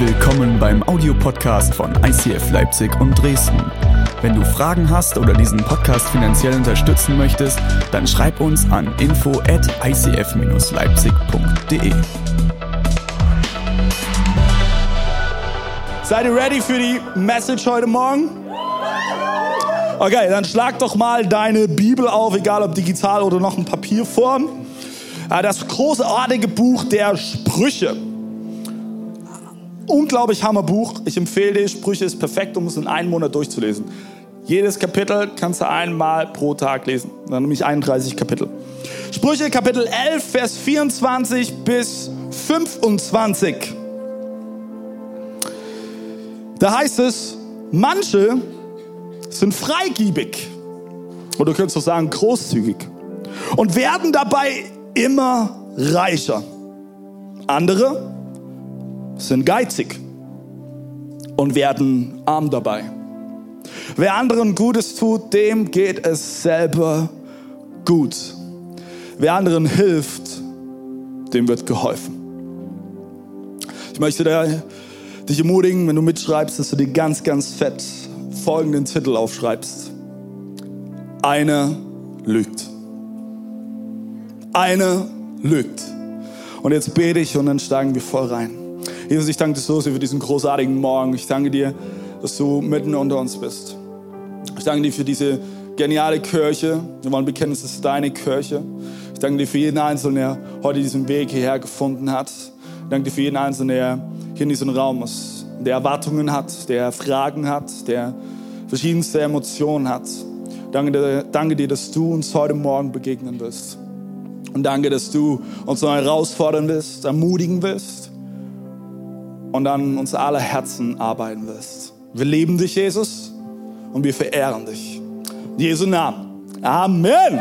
Willkommen beim Audiopodcast von ICF Leipzig und Dresden. Wenn du Fragen hast oder diesen Podcast finanziell unterstützen möchtest, dann schreib uns an info at icf-leipzig.de. Seid ihr ready für die Message heute Morgen? Okay, dann schlag doch mal deine Bibel auf, egal ob digital oder noch in Papierform. Das großartige Buch der Sprüche unglaublich Hammer Buch. Ich empfehle dir, Sprüche ist perfekt, um es in einem Monat durchzulesen. Jedes Kapitel kannst du einmal pro Tag lesen. Dann nämlich 31 Kapitel. Sprüche Kapitel 11, Vers 24 bis 25. Da heißt es, manche sind freigiebig. Oder du könntest auch sagen großzügig. Und werden dabei immer reicher. Andere sind geizig und werden arm dabei. Wer anderen Gutes tut, dem geht es selber gut. Wer anderen hilft, dem wird geholfen. Ich möchte dich ermutigen, wenn du mitschreibst, dass du dir ganz, ganz fett folgenden Titel aufschreibst. Einer lügt. Einer lügt. Und jetzt bete ich und dann steigen wir voll rein. Jesus, ich danke dir so sehr für diesen großartigen Morgen. Ich danke dir, dass du mitten unter uns bist. Ich danke dir für diese geniale Kirche. Wir wollen bekennen, es ist deine Kirche. Ich danke dir für jeden Einzelnen, der heute diesen Weg hierher gefunden hat. Ich danke dir für jeden Einzelnen, der hier in diesem Raum ist, der Erwartungen hat, der Fragen hat, der verschiedenste Emotionen hat. Danke dir, danke dir, dass du uns heute Morgen begegnen wirst. Und danke, dass du uns neu herausfordern wirst, ermutigen wirst und an uns aller Herzen arbeiten wirst. Wir lieben dich, Jesus, und wir verehren dich. In Jesu Namen. Amen.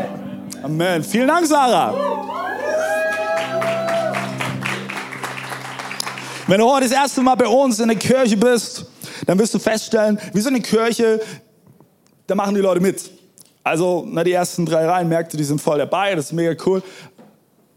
Amen. Vielen Dank, Sarah. Wenn du heute das erste Mal bei uns in der Kirche bist, dann wirst du feststellen, wir sind eine Kirche, da machen die Leute mit. Also, na, die ersten drei Reihen merkte, die sind voll dabei, das ist mega cool.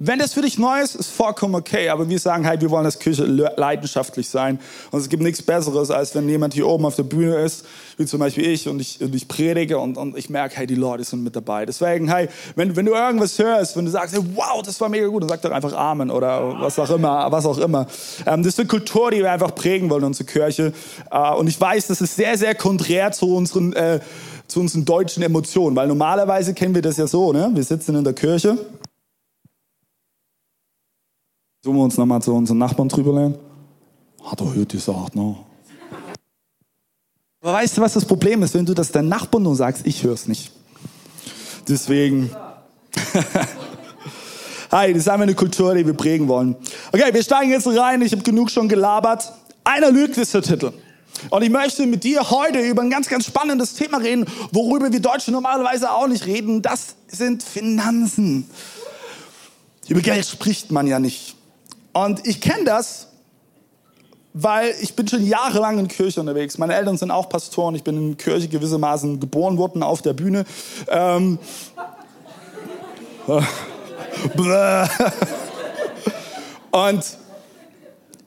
Wenn das für dich neu ist, ist vollkommen okay. Aber wir sagen halt, wir wollen als Kirche leidenschaftlich sein. Und es gibt nichts Besseres, als wenn jemand hier oben auf der Bühne ist, wie zum Beispiel ich, und ich, und ich predige und, und ich merke, hey, die Leute sind mit dabei. Deswegen, hey, wenn, wenn du irgendwas hörst, wenn du sagst, hey, wow, das war mega gut, dann sag doch einfach Amen oder was auch immer, was auch immer. Ähm, das ist eine Kultur, die wir einfach prägen wollen, unsere Kirche. Äh, und ich weiß, das ist sehr, sehr konträr zu unseren, äh, zu unseren deutschen Emotionen, weil normalerweise kennen wir das ja so, ne? Wir sitzen in der Kirche Sollen wir uns nochmal zu unseren Nachbarn drüber lehnen? Hat er heute gesagt, ne? Aber weißt du, was das Problem ist? Wenn du das deinem Nachbarn nur sagst, ich höre es nicht. Deswegen. Hi, das ist einfach eine Kultur, die wir prägen wollen. Okay, wir steigen jetzt rein. Ich habe genug schon gelabert. Einer lügt ist der Titel. Und ich möchte mit dir heute über ein ganz, ganz spannendes Thema reden, worüber wir Deutsche normalerweise auch nicht reden. Das sind Finanzen. Über Geld spricht man ja nicht. Und ich kenne das, weil ich bin schon jahrelang in Kirche unterwegs. Meine Eltern sind auch Pastoren. Ich bin in Kirche gewissermaßen geboren worden auf der Bühne. Ähm, und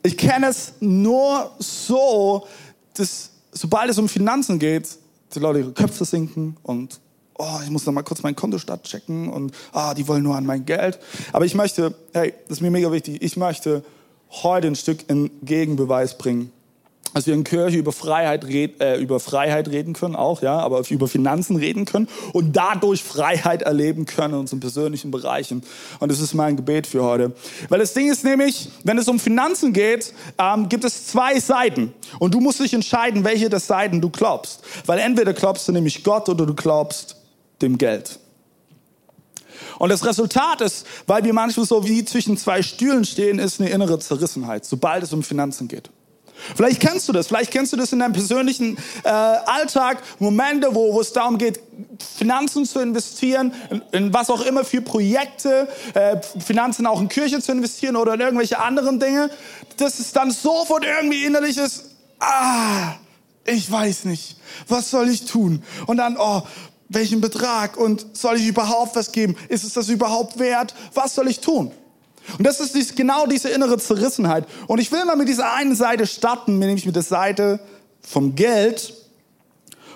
ich kenne es nur so, dass sobald es um Finanzen geht, die Leute ihre Köpfe sinken und oh, ich muss noch mal kurz meinen Kontostand checken und ah, die wollen nur an mein Geld. Aber ich möchte, hey, das ist mir mega wichtig, ich möchte heute ein Stück in Gegenbeweis bringen. Dass wir in Kirche über Freiheit, red, äh, über Freiheit reden können, auch, ja, aber über Finanzen reden können und dadurch Freiheit erleben können in unseren persönlichen Bereichen. Und das ist mein Gebet für heute. Weil das Ding ist nämlich, wenn es um Finanzen geht, ähm, gibt es zwei Seiten. Und du musst dich entscheiden, welche der Seiten du glaubst. Weil entweder glaubst du nämlich Gott oder du glaubst dem Geld. Und das Resultat ist, weil wir manchmal so wie zwischen zwei Stühlen stehen, ist eine innere Zerrissenheit, sobald es um Finanzen geht. Vielleicht kennst du das, vielleicht kennst du das in deinem persönlichen äh, Alltag, Momente, wo, wo es darum geht, Finanzen zu investieren, in, in was auch immer für Projekte, äh, Finanzen auch in Kirche zu investieren oder in irgendwelche anderen Dinge, dass es dann sofort irgendwie innerlich ist, ah, ich weiß nicht, was soll ich tun? Und dann, oh, welchen Betrag und soll ich überhaupt was geben? Ist es das überhaupt wert? Was soll ich tun? Und das ist genau diese innere Zerrissenheit. Und ich will mal mit dieser einen Seite starten, nämlich mit der Seite vom Geld.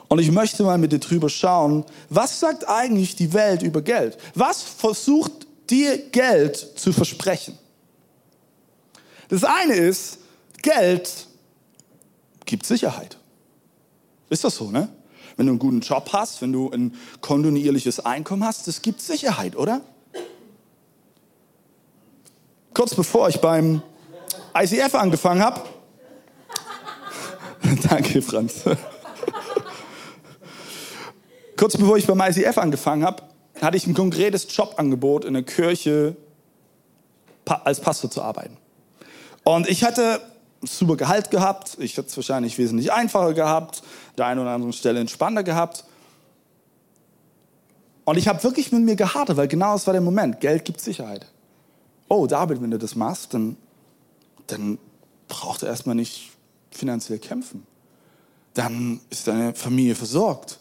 Und ich möchte mal mit dir drüber schauen, was sagt eigentlich die Welt über Geld? Was versucht dir Geld zu versprechen? Das eine ist, Geld gibt Sicherheit. Ist das so, ne? Wenn du einen guten Job hast, wenn du ein kontinuierliches Einkommen hast, das gibt Sicherheit, oder? Kurz bevor ich beim ICF angefangen habe, danke Franz, kurz bevor ich beim ICF angefangen habe, hatte ich ein konkretes Jobangebot in der Kirche als Pastor zu arbeiten. Und ich hatte super Gehalt gehabt, ich hätte es wahrscheinlich wesentlich einfacher gehabt, der einen oder anderen Stelle entspannter gehabt. Und ich habe wirklich mit mir gehadert, weil genau das war der Moment. Geld gibt Sicherheit. Oh, David, wenn du das machst, dann, dann braucht er erstmal nicht finanziell kämpfen. Dann ist deine Familie versorgt.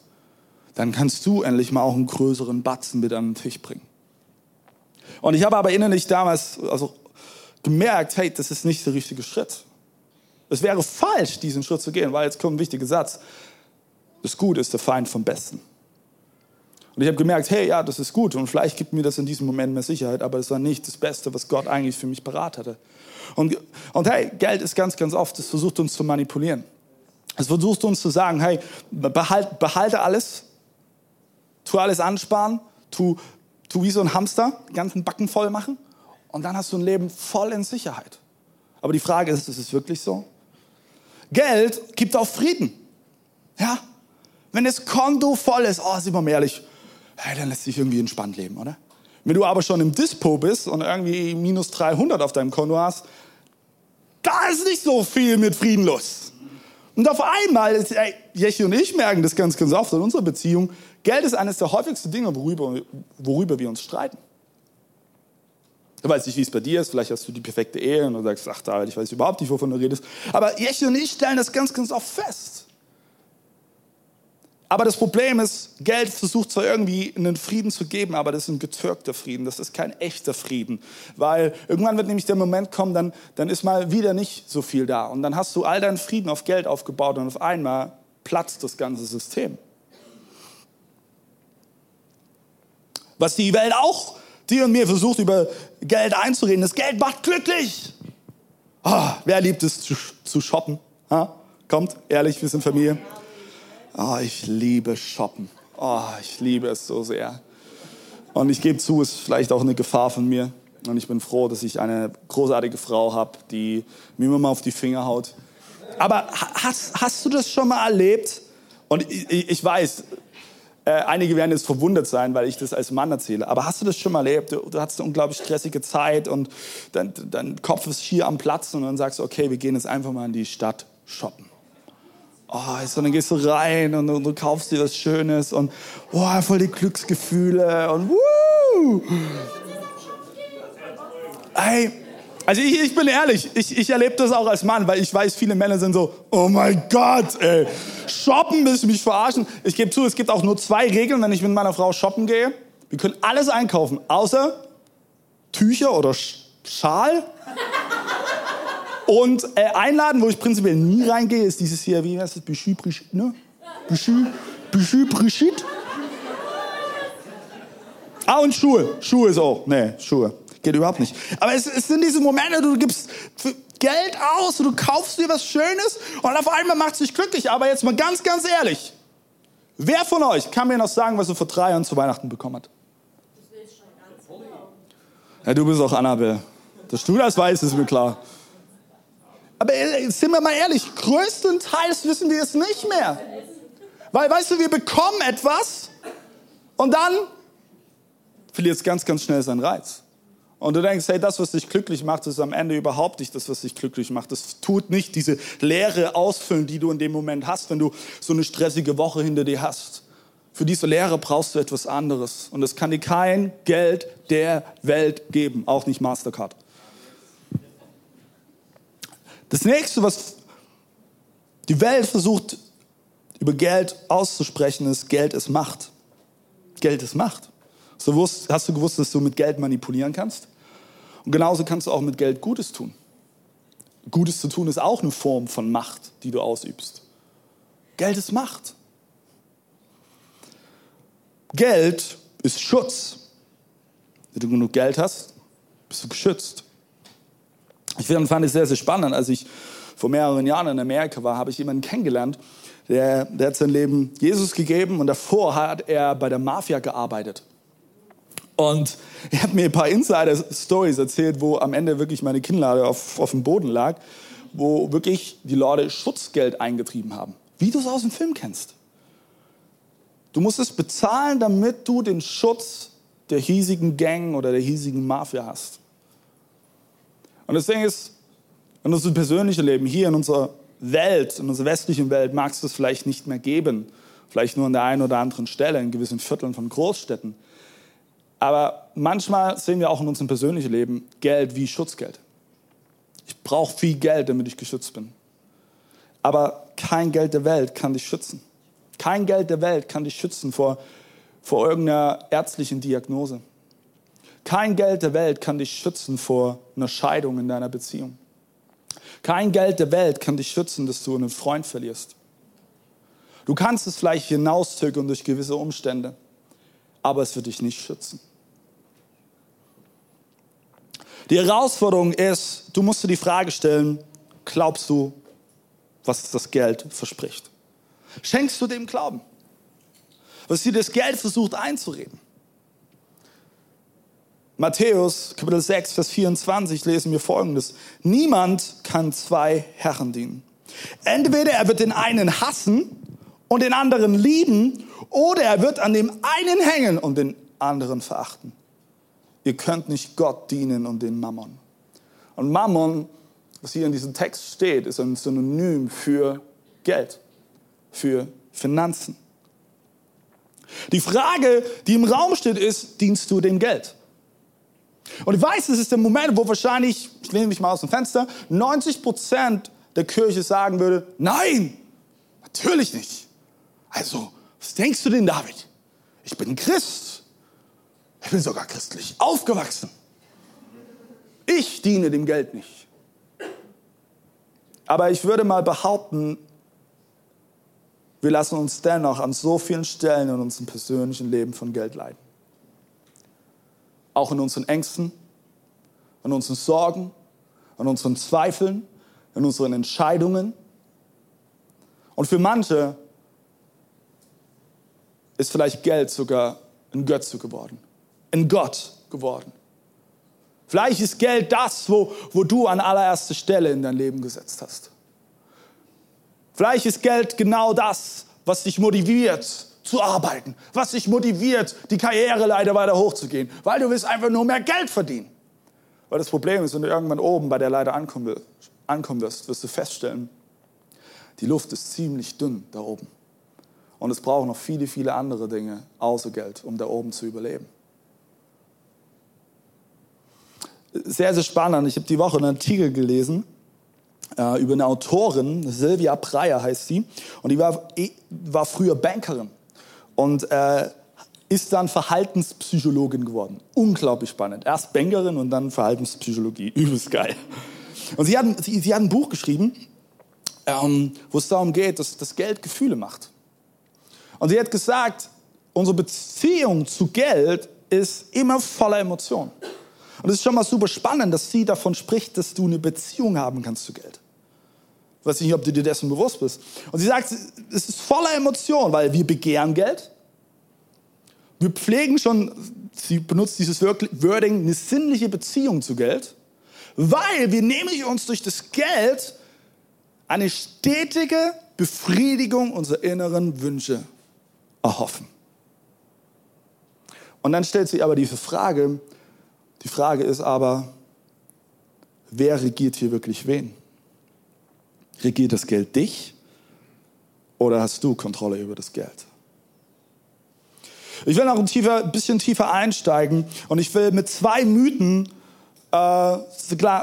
Dann kannst du endlich mal auch einen größeren Batzen mit an den Tisch bringen. Und ich habe aber innerlich damals also gemerkt, hey, das ist nicht der richtige Schritt. Es wäre falsch, diesen Schritt zu gehen, weil jetzt kommt ein wichtiger Satz. Das Gute ist der Feind vom Besten. Und ich habe gemerkt, hey, ja, das ist gut und vielleicht gibt mir das in diesem Moment mehr Sicherheit, aber das war nicht das Beste, was Gott eigentlich für mich parat hatte. Und, und hey, Geld ist ganz, ganz oft, es versucht uns zu manipulieren. Es versucht uns zu sagen, hey, behalt, behalte alles, tu alles ansparen, tu, tu wie so ein Hamster, den ganzen Backen voll machen und dann hast du ein Leben voll in Sicherheit. Aber die Frage ist, ist es wirklich so? Geld gibt auch Frieden. Ja? Wenn das Konto voll ist, oh, sind wir mal ehrlich, hey, dann lässt sich irgendwie entspannt leben, oder? Wenn du aber schon im Dispo bist und irgendwie minus 300 auf deinem Konto hast, da ist nicht so viel mit Frieden los. Und auf einmal, Jechi und ich merken das ganz, ganz oft in unserer Beziehung, Geld ist eines der häufigsten Dinge, worüber, worüber wir uns streiten. Ich weiß nicht, wie es bei dir ist. Vielleicht hast du die perfekte Ehe und du sagst, ach David, ich weiß überhaupt nicht, wovon du redest. Aber Jechi und ich stellen das ganz, ganz oft fest. Aber das Problem ist, Geld versucht zwar irgendwie einen Frieden zu geben, aber das ist ein getürkter Frieden, das ist kein echter Frieden. Weil irgendwann wird nämlich der Moment kommen, dann, dann ist mal wieder nicht so viel da. Und dann hast du all deinen Frieden auf Geld aufgebaut und auf einmal platzt das ganze System. Was die Welt auch dir und mir versucht, über Geld einzureden. Das Geld macht glücklich. Oh, wer liebt es zu, zu shoppen? Ha? Kommt, ehrlich, wir sind Familie. Oh, ich liebe shoppen. Oh, ich liebe es so sehr. Und ich gebe zu, es ist vielleicht auch eine Gefahr von mir. Und ich bin froh, dass ich eine großartige Frau habe, die mir immer mal auf die Finger haut. Aber hast, hast du das schon mal erlebt? Und ich, ich weiß, äh, einige werden jetzt verwundert sein, weil ich das als Mann erzähle. Aber hast du das schon mal erlebt? Du, du hattest eine unglaublich stressige Zeit und dein, dein Kopf ist hier am Platz und dann sagst du, okay, wir gehen jetzt einfach mal in die Stadt shoppen. Oh, so, dann gehst du rein und, und, du kaufst dir was Schönes und oh, voll die Glücksgefühle und wuh! Ey, also ich, ich bin ehrlich, ich, ich erlebe das auch als Mann, weil ich weiß, viele Männer sind so, oh mein Gott, ey, shoppen willst du mich verarschen? Ich gebe zu, es gibt auch nur zwei Regeln, wenn ich mit meiner Frau shoppen gehe. Wir können alles einkaufen, außer Tücher oder Schal. Und äh, einladen, wo ich prinzipiell nie reingehe, ist dieses hier, wie heißt das, Büchy Brigitte, ne? Büchy, Büchy Brigitte. Ah, und Schuhe. Schuhe ist auch, nee, Schuhe. Geht überhaupt nicht. Aber es, es sind diese Momente, du gibst Geld aus, du kaufst dir was Schönes und auf einmal macht es dich glücklich. Aber jetzt mal ganz, ganz ehrlich. Wer von euch kann mir noch sagen, was er vor drei Jahren zu Weihnachten bekommen hat? Ja, du bist auch Annabelle. Dass du das weißt, ist mir klar. Aber äh, sind wir mal ehrlich, größtenteils wissen wir es nicht mehr. Weil, weißt du, wir bekommen etwas und dann verliert es ganz, ganz schnell seinen Reiz. Und du denkst, hey, das, was dich glücklich macht, ist am Ende überhaupt nicht das, was dich glücklich macht. Das tut nicht diese Leere ausfüllen, die du in dem Moment hast, wenn du so eine stressige Woche hinter dir hast. Für diese Leere brauchst du etwas anderes. Und das kann dir kein Geld der Welt geben, auch nicht Mastercard. Das nächste, was die Welt versucht über Geld auszusprechen, ist, Geld ist Macht. Geld ist Macht. Hast du gewusst, dass du mit Geld manipulieren kannst? Und genauso kannst du auch mit Geld Gutes tun. Gutes zu tun ist auch eine Form von Macht, die du ausübst. Geld ist Macht. Geld ist Schutz. Wenn du genug Geld hast, bist du geschützt. Ich fand es sehr, sehr spannend. Als ich vor mehreren Jahren in Amerika war, habe ich jemanden kennengelernt, der, der hat sein Leben Jesus gegeben und davor hat er bei der Mafia gearbeitet. Und er hat mir ein paar Insider-Stories erzählt, wo am Ende wirklich meine Kinnlade auf, auf dem Boden lag, wo wirklich die Leute Schutzgeld eingetrieben haben. Wie du es aus dem Film kennst. Du musst es bezahlen, damit du den Schutz der hiesigen Gang oder der hiesigen Mafia hast. Und das Ding ist, in unserem persönlichen Leben, hier in unserer Welt, in unserer westlichen Welt, mag es das vielleicht nicht mehr geben. Vielleicht nur an der einen oder anderen Stelle, in gewissen Vierteln von Großstädten. Aber manchmal sehen wir auch in unserem persönlichen Leben Geld wie Schutzgeld. Ich brauche viel Geld, damit ich geschützt bin. Aber kein Geld der Welt kann dich schützen. Kein Geld der Welt kann dich schützen vor, vor irgendeiner ärztlichen Diagnose. Kein Geld der Welt kann dich schützen vor einer Scheidung in deiner Beziehung. Kein Geld der Welt kann dich schützen, dass du einen Freund verlierst. Du kannst es vielleicht hinauszögern durch gewisse Umstände, aber es wird dich nicht schützen. Die Herausforderung ist, du musst dir die Frage stellen, glaubst du, was das Geld verspricht? Schenkst du dem Glauben? Was dir das Geld versucht einzureden? Matthäus Kapitel 6, Vers 24 lesen wir folgendes. Niemand kann zwei Herren dienen. Entweder er wird den einen hassen und den anderen lieben, oder er wird an dem einen hängen und den anderen verachten. Ihr könnt nicht Gott dienen und den Mammon. Und Mammon, was hier in diesem Text steht, ist ein Synonym für Geld, für Finanzen. Die Frage, die im Raum steht, ist, dienst du dem Geld? Und ich weiß, es ist der Moment, wo wahrscheinlich, ich lehne mich mal aus dem Fenster, 90 Prozent der Kirche sagen würde, nein, natürlich nicht. Also, was denkst du denn, David? Ich bin Christ. Ich bin sogar christlich aufgewachsen. Ich diene dem Geld nicht. Aber ich würde mal behaupten, wir lassen uns dennoch an so vielen Stellen in unserem persönlichen Leben von Geld leiden auch in unseren Ängsten, in unseren Sorgen, in unseren Zweifeln, in unseren Entscheidungen. Und für manche ist vielleicht Geld sogar ein Götze geworden, ein Gott geworden. Vielleicht ist Geld das, wo, wo du an allererste Stelle in dein Leben gesetzt hast. Vielleicht ist Geld genau das, was dich motiviert, zu arbeiten, was dich motiviert, die Karriereleiter weiter hochzugehen, weil du willst einfach nur mehr Geld verdienen. Weil das Problem ist, wenn du irgendwann oben bei der Leiter ankommen wirst, wirst du feststellen, die Luft ist ziemlich dünn da oben. Und es braucht noch viele, viele andere Dinge außer Geld, um da oben zu überleben. Sehr, sehr spannend. Ich habe die Woche einen Artikel gelesen äh, über eine Autorin, Sylvia Preyer heißt sie, und die war, war früher Bankerin und äh, ist dann Verhaltenspsychologin geworden. Unglaublich spannend. Erst Bankerin und dann Verhaltenspsychologie. Übelst geil. Und sie hat, sie, sie hat ein Buch geschrieben, ähm, wo es darum geht, dass das Geld Gefühle macht. Und sie hat gesagt, unsere Beziehung zu Geld ist immer voller Emotionen. Und es ist schon mal super spannend, dass sie davon spricht, dass du eine Beziehung haben kannst zu Geld. Ich weiß nicht, ob du dir dessen bewusst bist. Und sie sagt, es ist voller Emotionen, weil wir begehren Geld. Wir pflegen schon, sie benutzt dieses Wording, eine sinnliche Beziehung zu Geld, weil wir nämlich uns durch das Geld eine stetige Befriedigung unserer inneren Wünsche erhoffen. Und dann stellt sich aber diese Frage, die Frage ist aber, wer regiert hier wirklich wen? Regiert das Geld dich oder hast du Kontrolle über das Geld? Ich will noch ein, tiefer, bisschen tiefer einsteigen und ich will mit zwei Mythen äh,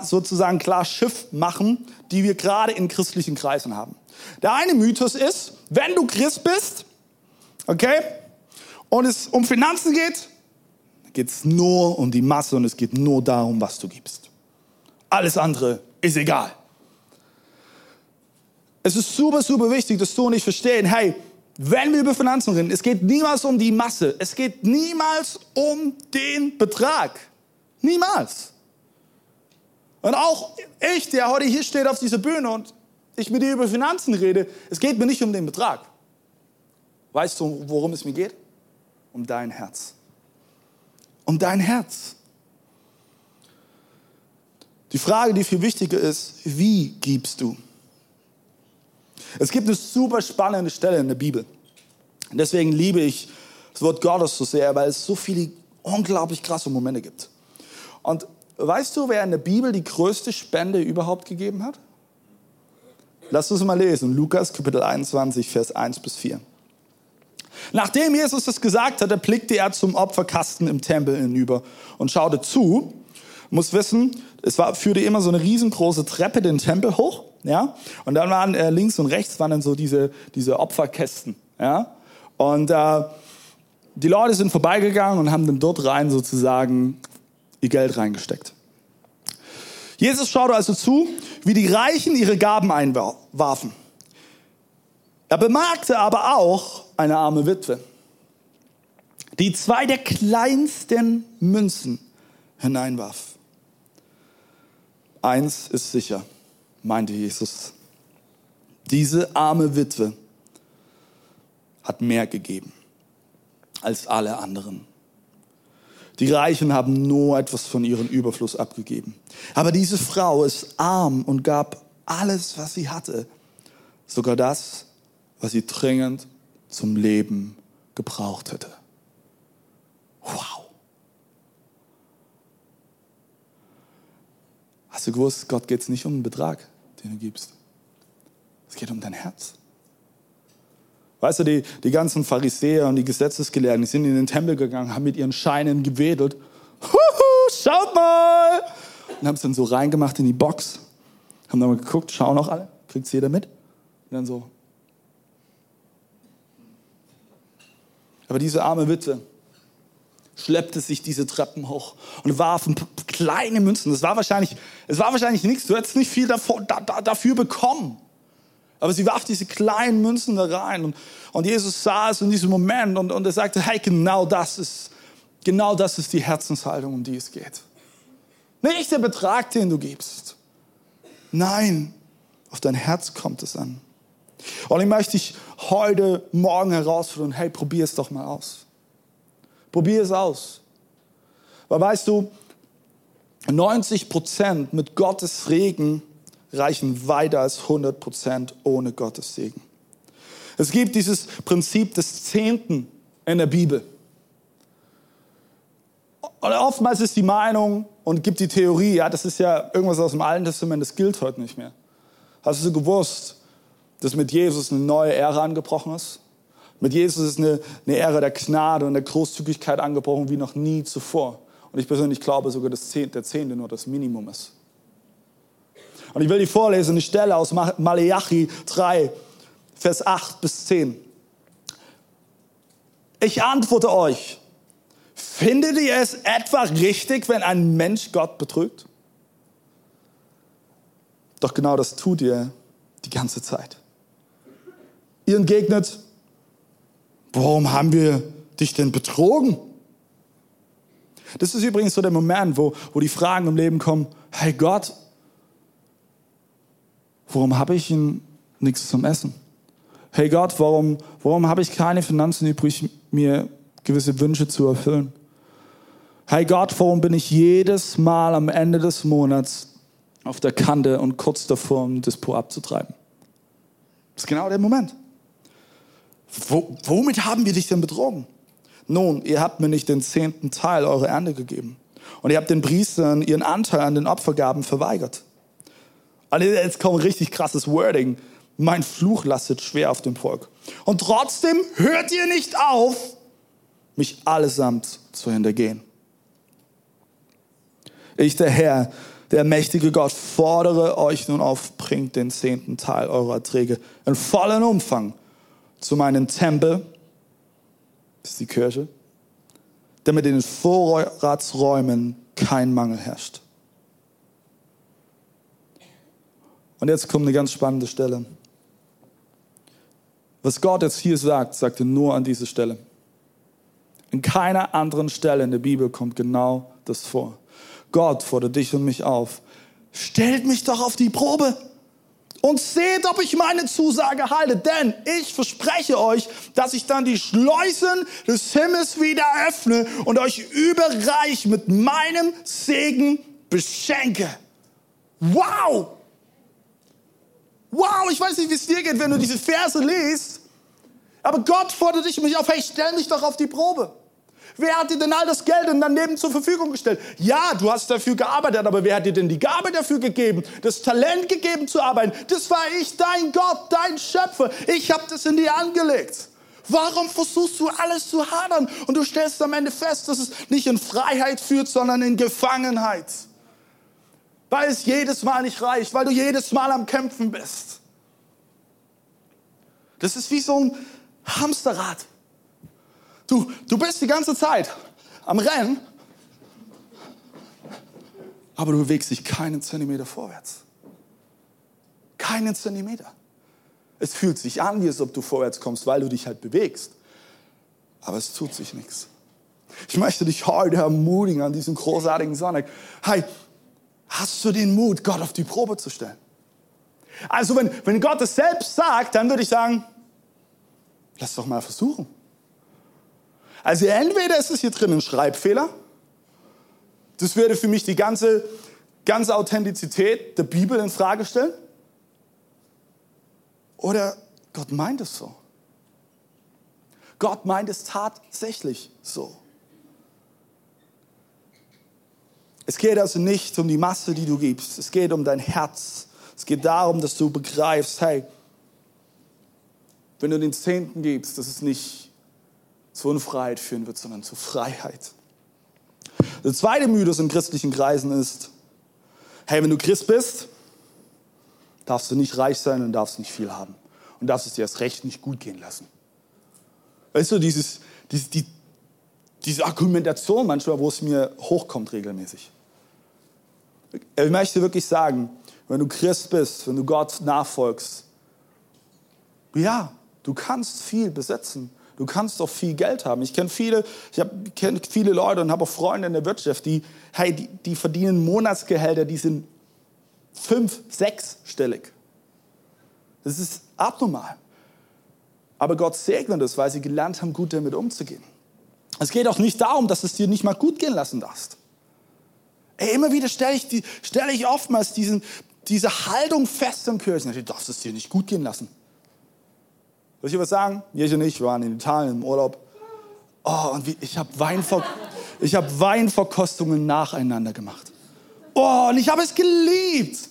sozusagen klar Schiff machen, die wir gerade in christlichen Kreisen haben. Der eine Mythos ist, wenn du Christ bist, okay, und es um Finanzen geht, geht es nur um die Masse und es geht nur darum, was du gibst. Alles andere ist egal. Es ist super, super wichtig, dass du und ich verstehen, hey, wenn wir über Finanzen reden, es geht niemals um die Masse. Es geht niemals um den Betrag. Niemals. Und auch ich, der heute hier steht auf dieser Bühne und ich mit dir über Finanzen rede, es geht mir nicht um den Betrag. Weißt du, worum es mir geht? Um dein Herz. Um dein Herz. Die Frage, die viel wichtiger ist, wie gibst du? Es gibt eine super spannende Stelle in der Bibel. Deswegen liebe ich das Wort Gottes so sehr, weil es so viele unglaublich krasse Momente gibt. Und weißt du, wer in der Bibel die größte Spende überhaupt gegeben hat? Lass uns mal lesen. Lukas Kapitel 21, Vers 1 bis 4. Nachdem Jesus das gesagt hatte, blickte er zum Opferkasten im Tempel hinüber und schaute zu. Muss wissen, es war, führte immer so eine riesengroße Treppe den Tempel hoch, ja. Und dann waren äh, links und rechts waren dann so diese, diese Opferkästen, ja. Und äh, die Leute sind vorbeigegangen und haben dann dort rein sozusagen ihr Geld reingesteckt. Jesus schaute also zu, wie die Reichen ihre Gaben einwarfen. Er bemerkte aber auch eine arme Witwe, die zwei der kleinsten Münzen hineinwarf. Eins ist sicher, meinte Jesus. Diese arme Witwe hat mehr gegeben als alle anderen. Die Reichen haben nur etwas von ihrem Überfluss abgegeben. Aber diese Frau ist arm und gab alles, was sie hatte, sogar das, was sie dringend zum Leben gebraucht hätte. Wow. Hast du gewusst, Gott geht es nicht um den Betrag, den du gibst. Es geht um dein Herz. Weißt du, die, die ganzen Pharisäer und die Gesetzesgelehrten, die sind in den Tempel gegangen, haben mit ihren Scheinen gewedelt. Huhu, schaut mal! Und haben es dann so reingemacht in die Box. Haben dann mal geguckt, schauen auch alle, kriegt es jeder mit? Und dann so, Aber diese arme Witwe schleppte sich diese Treppen hoch und warf kleine Münzen. Das war wahrscheinlich, es war wahrscheinlich nichts. Du hättest nicht viel davor, da, da, dafür bekommen. Aber sie warf diese kleinen Münzen da rein und, und Jesus sah es in diesem Moment und, und er sagte, hey, genau das ist, genau das ist die Herzenshaltung, um die es geht. Nicht der Betrag, den du gibst. Nein, auf dein Herz kommt es an. Und ich möchte dich heute Morgen herausfordern, hey, probier es doch mal aus. Probier es aus. Weil weißt du, 90 Prozent mit Gottes Regen reichen weiter als 100 Prozent ohne Gottes Segen. Es gibt dieses Prinzip des Zehnten in der Bibel. Und oftmals ist die Meinung und gibt die Theorie, ja, das ist ja irgendwas aus dem Alten Testament, das gilt heute nicht mehr. Hast du gewusst, dass mit Jesus eine neue Ära angebrochen ist. Mit Jesus ist eine, eine Ära der Gnade und der Großzügigkeit angebrochen wie noch nie zuvor. Und ich persönlich glaube sogar, dass der Zehnte nur das Minimum ist. Und ich will die vorlesen, eine Stelle aus Malachi 3, Vers 8 bis 10. Ich antworte euch, findet ihr es etwa richtig, wenn ein Mensch Gott betrügt? Doch genau das tut ihr die ganze Zeit. Ihr entgegnet, warum haben wir dich denn betrogen? Das ist übrigens so der Moment, wo, wo die Fragen im Leben kommen, hey Gott, warum habe ich ihn nichts zum Essen? Hey Gott, warum, warum habe ich keine Finanzen übrig, mir gewisse Wünsche zu erfüllen? Hey Gott, warum bin ich jedes Mal am Ende des Monats auf der Kante und kurz davor, um das Po abzutreiben? Das ist genau der Moment. Wo, womit haben wir dich denn betrogen? Nun, ihr habt mir nicht den zehnten Teil eurer Ernte gegeben. Und ihr habt den Priestern ihren Anteil an den Opfergaben verweigert. Also jetzt kommt richtig krasses Wording. Mein Fluch lastet schwer auf dem Volk. Und trotzdem hört ihr nicht auf, mich allesamt zu hintergehen. Ich, der Herr, der mächtige Gott, fordere euch nun auf, bringt den zehnten Teil eurer Erträge in vollen Umfang zu meinem Tempel, das ist die Kirche, damit in den Vorratsräumen kein Mangel herrscht. Und jetzt kommt eine ganz spannende Stelle. Was Gott jetzt hier sagt, sagt er nur an dieser Stelle. In keiner anderen Stelle in der Bibel kommt genau das vor. Gott fordert dich und mich auf. Stellt mich doch auf die Probe und seht, ob ich meine Zusage halte. Denn ich verspreche euch, dass ich dann die Schleusen des Himmels wieder öffne und euch überreich mit meinem Segen beschenke. Wow! Wow, ich weiß nicht, wie es dir geht, wenn du diese Verse liest. Aber Gott fordert dich und mich auf, hey, stell mich doch auf die Probe. Wer hat dir denn all das Geld in deinem Leben zur Verfügung gestellt? Ja, du hast dafür gearbeitet, aber wer hat dir denn die Gabe dafür gegeben, das Talent gegeben zu arbeiten? Das war ich, dein Gott, dein Schöpfer. Ich habe das in dir angelegt. Warum versuchst du alles zu hadern und du stellst am Ende fest, dass es nicht in Freiheit führt, sondern in Gefangenheit? Weil es jedes Mal nicht reicht, weil du jedes Mal am Kämpfen bist. Das ist wie so ein Hamsterrad. Du, du bist die ganze Zeit am Rennen, aber du bewegst dich keinen Zentimeter vorwärts. Keinen Zentimeter. Es fühlt sich an, wie als ob du vorwärts kommst, weil du dich halt bewegst. Aber es tut sich nichts. Ich möchte dich heute ermutigen an diesem großartigen Sonntag. Hey, hast du den Mut, Gott auf die Probe zu stellen? Also wenn, wenn Gott es selbst sagt, dann würde ich sagen, lass doch mal versuchen. Also entweder ist es hier drin ein Schreibfehler, das würde für mich die ganze, ganze Authentizität der Bibel in Frage stellen, oder Gott meint es so. Gott meint es tatsächlich so. Es geht also nicht um die Masse, die du gibst. Es geht um dein Herz. Es geht darum, dass du begreifst, hey, wenn du den Zehnten gibst, das ist nicht zu Unfreiheit führen wird, sondern zu Freiheit. Der zweite Mythos in christlichen Kreisen ist, hey, wenn du Christ bist, darfst du nicht reich sein und darfst nicht viel haben. Und darfst es dir erst recht nicht gut gehen lassen. Weißt du, dieses, dieses, die, diese Argumentation manchmal, wo es mir hochkommt regelmäßig. Ich möchte wirklich sagen, wenn du Christ bist, wenn du Gott nachfolgst, ja, du kannst viel besitzen Du kannst doch viel Geld haben. Ich kenne viele, ich kenne viele Leute und habe auch Freunde in der Wirtschaft, die, hey, die, die verdienen Monatsgehälter, die sind fünf, sechsstellig. Das ist abnormal. Aber Gott segnet es, weil sie gelernt haben, gut damit umzugehen. Es geht auch nicht darum, dass es dir nicht mal gut gehen lassen darfst. Ey, immer wieder stelle ich, die, stelle ich oftmals diesen, diese Haltung fest im Kirchen. Du darfst es dir nicht gut gehen lassen. Soll ich dir was sagen? Jesch und ich waren in Italien im Urlaub. Oh, und wie, ich habe Weinver hab Weinverkostungen nacheinander gemacht. Oh, und ich habe es geliebt.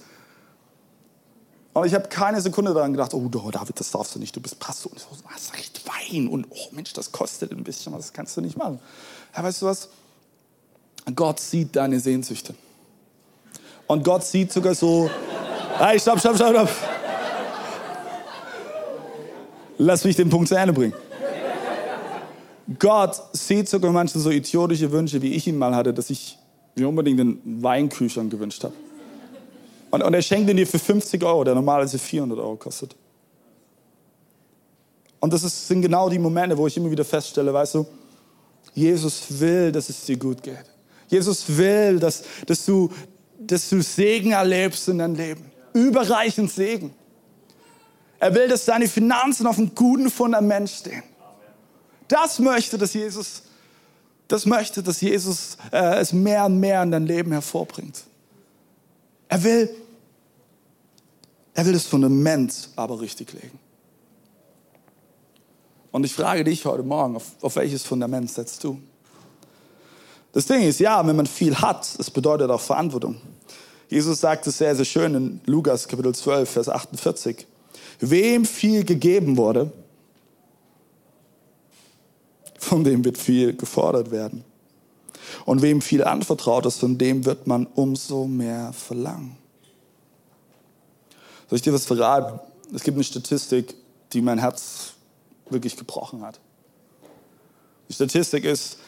Und ich habe keine Sekunde daran gedacht, oh David, das darfst du nicht, du bist Pastor. Und so, hast recht, Wein. Und oh Mensch, das kostet ein bisschen, das kannst du nicht machen. Ja, weißt du was? Gott sieht deine Sehnsüchte. Und Gott sieht sogar so, hey, stopp, stopp, stopp, stopp. Lass mich den Punkt zu Ende bringen. Gott sieht sogar manche so idiotische Wünsche, wie ich ihn mal hatte, dass ich mir unbedingt einen Weinküchern gewünscht habe. Und, und er schenkt ihn dir für 50 Euro, der normalerweise 400 Euro kostet. Und das ist, sind genau die Momente, wo ich immer wieder feststelle, weißt du, Jesus will, dass es dir gut geht. Jesus will, dass, dass, du, dass du Segen erlebst in deinem Leben. Überreichend Segen. Er will, dass deine Finanzen auf einem guten Fundament stehen. Das möchte, dass Jesus, das möchte, dass Jesus äh, es mehr und mehr in dein Leben hervorbringt. Er will, er will das Fundament aber richtig legen. Und ich frage dich heute Morgen, auf, auf welches Fundament setzt du? Das Ding ist, ja, wenn man viel hat, es bedeutet auch Verantwortung. Jesus sagt es sehr, sehr schön in Lukas Kapitel 12, Vers 48. Wem viel gegeben wurde, von dem wird viel gefordert werden. Und wem viel anvertraut ist, von dem wird man umso mehr verlangen. Soll ich dir was verraten? Es gibt eine Statistik, die mein Herz wirklich gebrochen hat. Die Statistik ist,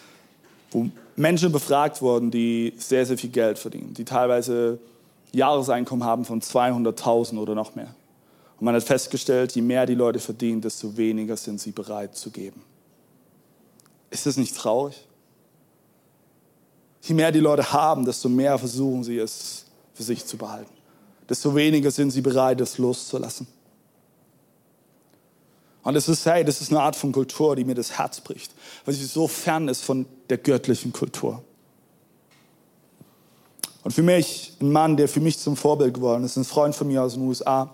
wo Menschen befragt wurden, die sehr, sehr viel Geld verdienen, die teilweise Jahreseinkommen haben von 200.000 oder noch mehr. Und man hat festgestellt, je mehr die Leute verdienen, desto weniger sind sie bereit zu geben. Ist das nicht traurig? Je mehr die Leute haben, desto mehr versuchen sie es für sich zu behalten. Desto weniger sind sie bereit, es loszulassen. Und es ist, hey, das ist eine Art von Kultur, die mir das Herz bricht, weil sie so fern ist von der göttlichen Kultur. Und für mich, ein Mann, der für mich zum Vorbild geworden ist, ein Freund von mir aus den USA,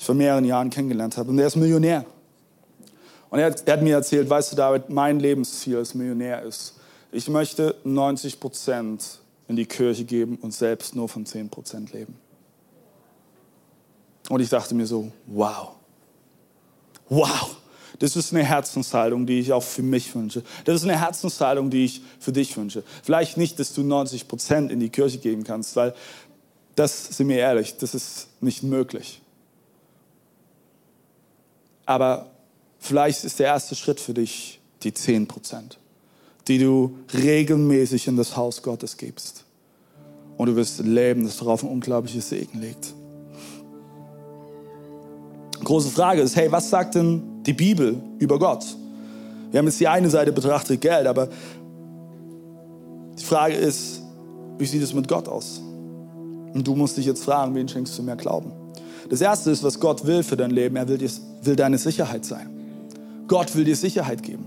ich vor mehreren Jahren kennengelernt habe, und der ist Millionär. Und er hat, er hat mir erzählt, weißt du, David, mein Lebensziel als Millionär ist, ich möchte 90 Prozent in die Kirche geben und selbst nur von 10 Prozent leben. Und ich dachte mir so, wow, wow, das ist eine Herzenshaltung, die ich auch für mich wünsche. Das ist eine Herzenshaltung, die ich für dich wünsche. Vielleicht nicht, dass du 90 Prozent in die Kirche geben kannst, weil das, sind wir ehrlich, das ist nicht möglich. Aber vielleicht ist der erste Schritt für dich die 10 Prozent, die du regelmäßig in das Haus Gottes gibst. Und du wirst Leben, das darauf ein unglaubliches Segen legt. Große Frage ist, hey, was sagt denn die Bibel über Gott? Wir haben jetzt die eine Seite betrachtet, Geld, aber die Frage ist, wie sieht es mit Gott aus? Und du musst dich jetzt fragen, wen schenkst du mehr Glauben? Das erste ist, was Gott will für dein Leben. Er will, dir, will deine Sicherheit sein. Gott will dir Sicherheit geben.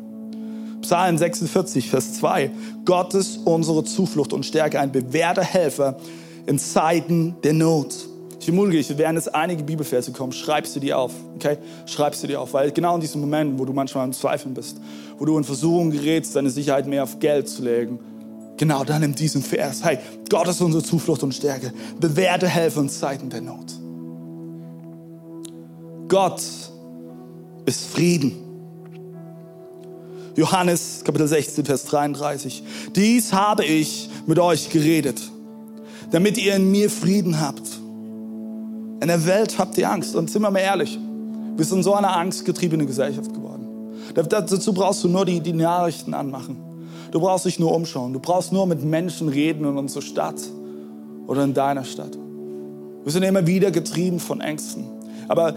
Psalm 46, Vers 2. Gott ist unsere Zuflucht und Stärke, ein bewährter Helfer in Zeiten der Not. Ich ermutige dich, während jetzt einige Bibelverse kommen, schreibst du die auf, okay? Schreibst du die auf, weil genau in diesen Momenten, wo du manchmal im Zweifeln bist, wo du in Versuchung gerätst, deine Sicherheit mehr auf Geld zu legen, genau dann in diesem Vers, hey, Gott ist unsere Zuflucht und Stärke, bewährte Helfer in Zeiten der Not. Gott ist Frieden. Johannes Kapitel 16, Vers 33. Dies habe ich mit euch geredet, damit ihr in mir Frieden habt. In der Welt habt ihr Angst. Und sind wir mal ehrlich, wir sind so eine angstgetriebene Gesellschaft geworden. Dazu brauchst du nur die, die Nachrichten anmachen. Du brauchst dich nur umschauen. Du brauchst nur mit Menschen reden in unserer Stadt oder in deiner Stadt. Wir sind immer wieder getrieben von Ängsten. Aber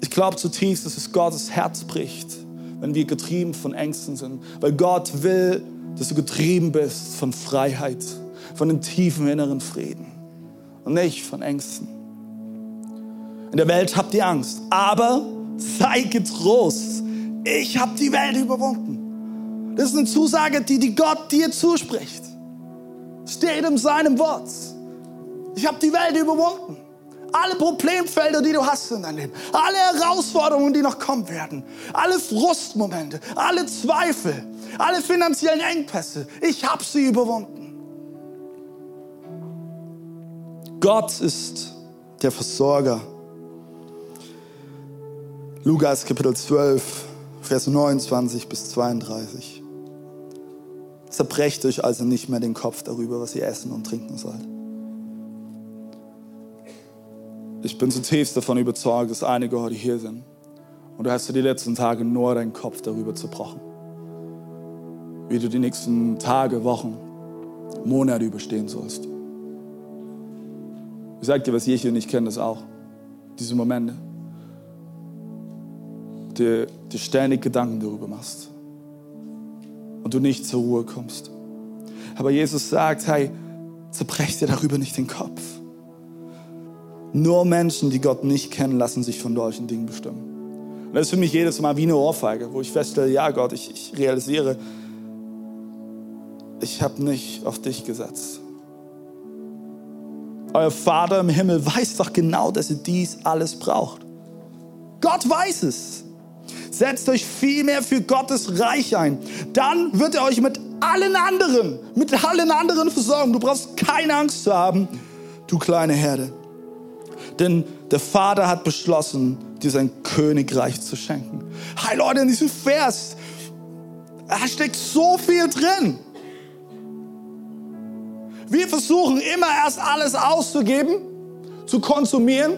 ich glaube zutiefst, dass es Gottes Herz bricht, wenn wir getrieben von Ängsten sind. Weil Gott will, dass du getrieben bist von Freiheit, von einem tiefen inneren Frieden und nicht von Ängsten. In der Welt habt ihr Angst, aber sei getrost. Ich habe die Welt überwunden. Das ist eine Zusage, die, die Gott dir zuspricht. Steht in seinem Wort. Ich habe die Welt überwunden. Alle Problemfelder, die du hast in deinem Leben, alle Herausforderungen, die noch kommen werden, alle Frustmomente, alle Zweifel, alle finanziellen Engpässe, ich habe sie überwunden. Gott ist der Versorger Lukas Kapitel 12, Vers 29 bis 32. Zerbrecht euch also nicht mehr den Kopf darüber, was ihr essen und trinken sollt. Ich bin zutiefst davon überzeugt, dass einige heute hier sind. Und du hast dir die letzten Tage nur deinen Kopf darüber zerbrochen. Wie du die nächsten Tage, Wochen, Monate überstehen sollst. Ich sag dir was, ich und ich kenne das auch. Diese Momente dir, dir ständig Gedanken darüber machst und du nicht zur Ruhe kommst. Aber Jesus sagt, hey, zerbrech dir darüber nicht den Kopf. Nur Menschen, die Gott nicht kennen, lassen sich von solchen Dingen bestimmen. Und das ist für mich jedes Mal wie eine Ohrfeige, wo ich feststelle, ja Gott, ich, ich realisiere, ich habe nicht auf dich gesetzt. Euer Vater im Himmel weiß doch genau, dass ihr dies alles braucht. Gott weiß es. Setzt euch vielmehr für Gottes Reich ein. Dann wird er euch mit allen anderen, mit allen anderen versorgen. Du brauchst keine Angst zu haben, du kleine Herde. Denn der Vater hat beschlossen, dir sein Königreich zu schenken. Hey Leute, in diesem Vers, da steckt so viel drin. Wir versuchen immer erst alles auszugeben, zu konsumieren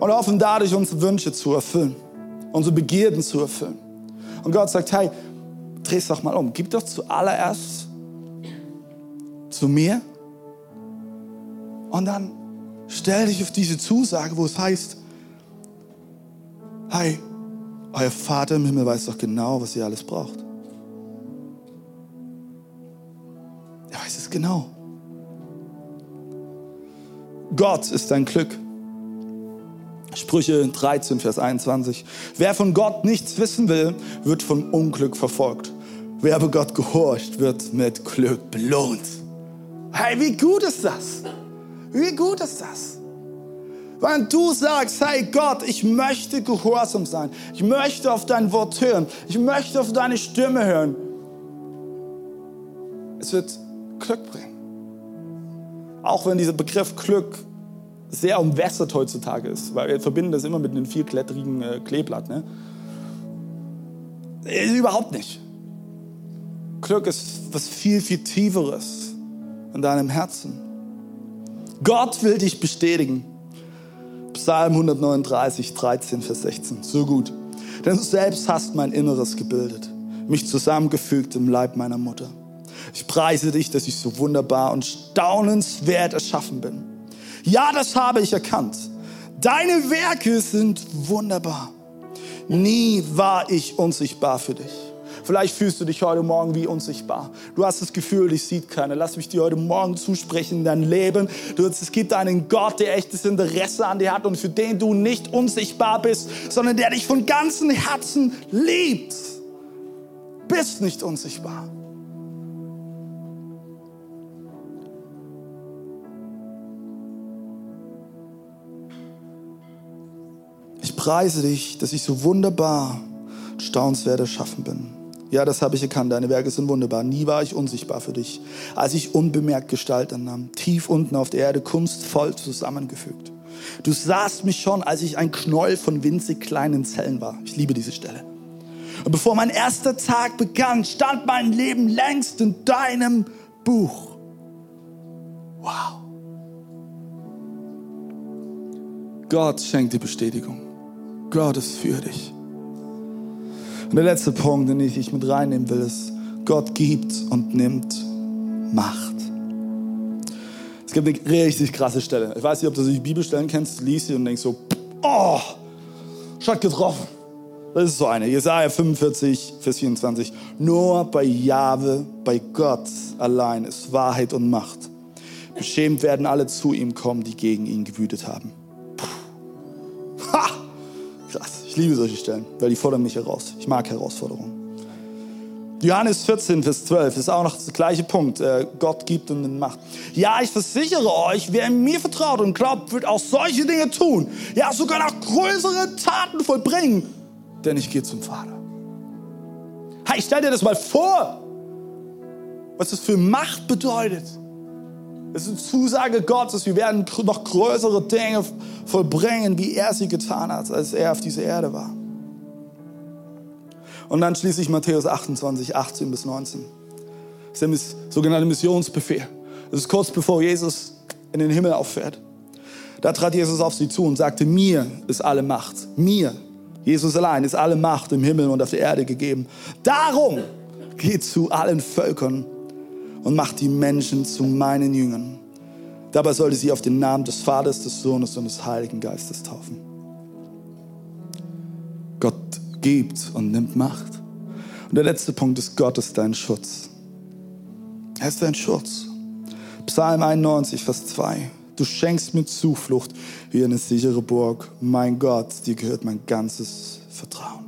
und hoffen dadurch unsere Wünsche zu erfüllen unsere Begierden zu erfüllen. Und Gott sagt, hey, dreh es doch mal um. Gib doch zuallererst zu mir und dann stell dich auf diese Zusage, wo es heißt, hey, euer Vater im Himmel weiß doch genau, was ihr alles braucht. Er weiß es genau. Gott ist dein Glück. Sprüche 13, Vers 21. Wer von Gott nichts wissen will, wird vom Unglück verfolgt. Wer aber Gott gehorcht, wird mit Glück belohnt. Hey, wie gut ist das? Wie gut ist das? Wenn du sagst, hey Gott, ich möchte gehorsam sein, ich möchte auf dein Wort hören, ich möchte auf deine Stimme hören, es wird Glück bringen. Auch wenn dieser Begriff Glück sehr umwässert heutzutage ist, weil wir verbinden das immer mit einem vielklettrigen äh, Kleeblatt. Ne? Ist überhaupt nicht. Glück ist was viel, viel Tieferes in deinem Herzen. Gott will dich bestätigen. Psalm 139, 13, Vers 16. So gut. Denn du selbst hast mein Inneres gebildet, mich zusammengefügt im Leib meiner Mutter. Ich preise dich, dass ich so wunderbar und staunenswert erschaffen bin. Ja, das habe ich erkannt. Deine Werke sind wunderbar. Nie war ich unsichtbar für dich. Vielleicht fühlst du dich heute Morgen wie unsichtbar. Du hast das Gefühl, dich sieht keiner. Lass mich dir heute Morgen zusprechen in dein Leben. Du, es gibt einen Gott, der echtes Interesse an dir hat und für den du nicht unsichtbar bist, sondern der dich von ganzem Herzen liebt. Bist nicht unsichtbar. Ich preise dich, dass ich so wunderbar und staunenswert erschaffen bin. Ja, das habe ich erkannt. Deine Werke sind wunderbar. Nie war ich unsichtbar für dich, als ich unbemerkt Gestalt annahm, tief unten auf der Erde kunstvoll zusammengefügt. Du sahst mich schon, als ich ein Knäuel von winzig kleinen Zellen war. Ich liebe diese Stelle. Und bevor mein erster Tag begann, stand mein Leben längst in deinem Buch. Wow. Gott schenkt die Bestätigung. Gott ist für dich. Und der letzte Punkt, den ich mit reinnehmen will, ist, Gott gibt und nimmt Macht. Es gibt eine richtig krasse Stelle. Ich weiß nicht, ob du die Bibelstellen kennst, liest sie und denkst so, oh, Schott getroffen. Das ist so eine. Jesaja 45, Vers 24. Nur bei Jahwe, bei Gott allein ist Wahrheit und Macht. Beschämt werden alle zu ihm kommen, die gegen ihn gewütet haben. Ha! Krass. Ich liebe solche Stellen, weil die fordern mich heraus. Ich mag Herausforderungen. Johannes 14, Vers 12 ist auch noch der gleiche Punkt. Äh, Gott gibt und Macht. Ja, ich versichere euch, wer mir vertraut und glaubt, wird auch solche Dinge tun. Ja, sogar noch größere Taten vollbringen. Denn ich gehe zum Vater. Hey, stell dir das mal vor, was das für Macht bedeutet. Es ist eine Zusage Gottes, wir werden noch größere Dinge vollbringen, wie er sie getan hat, als er auf dieser Erde war. Und dann schließlich Matthäus 28, 18 bis 19. Das ist der sogenannte Missionsbefehl. Das ist kurz bevor Jesus in den Himmel auffährt. Da trat Jesus auf sie zu und sagte, mir ist alle Macht, mir, Jesus allein, ist alle Macht im Himmel und auf der Erde gegeben. Darum geht zu allen Völkern und macht die Menschen zu meinen Jüngern. Dabei sollte sie auf den Namen des Vaters, des Sohnes und des Heiligen Geistes taufen. Gott gibt und nimmt Macht. Und der letzte Punkt ist, Gott ist dein Schutz. Er ist dein Schutz. Psalm 91, Vers 2. Du schenkst mir Zuflucht wie eine sichere Burg. Mein Gott, dir gehört mein ganzes Vertrauen.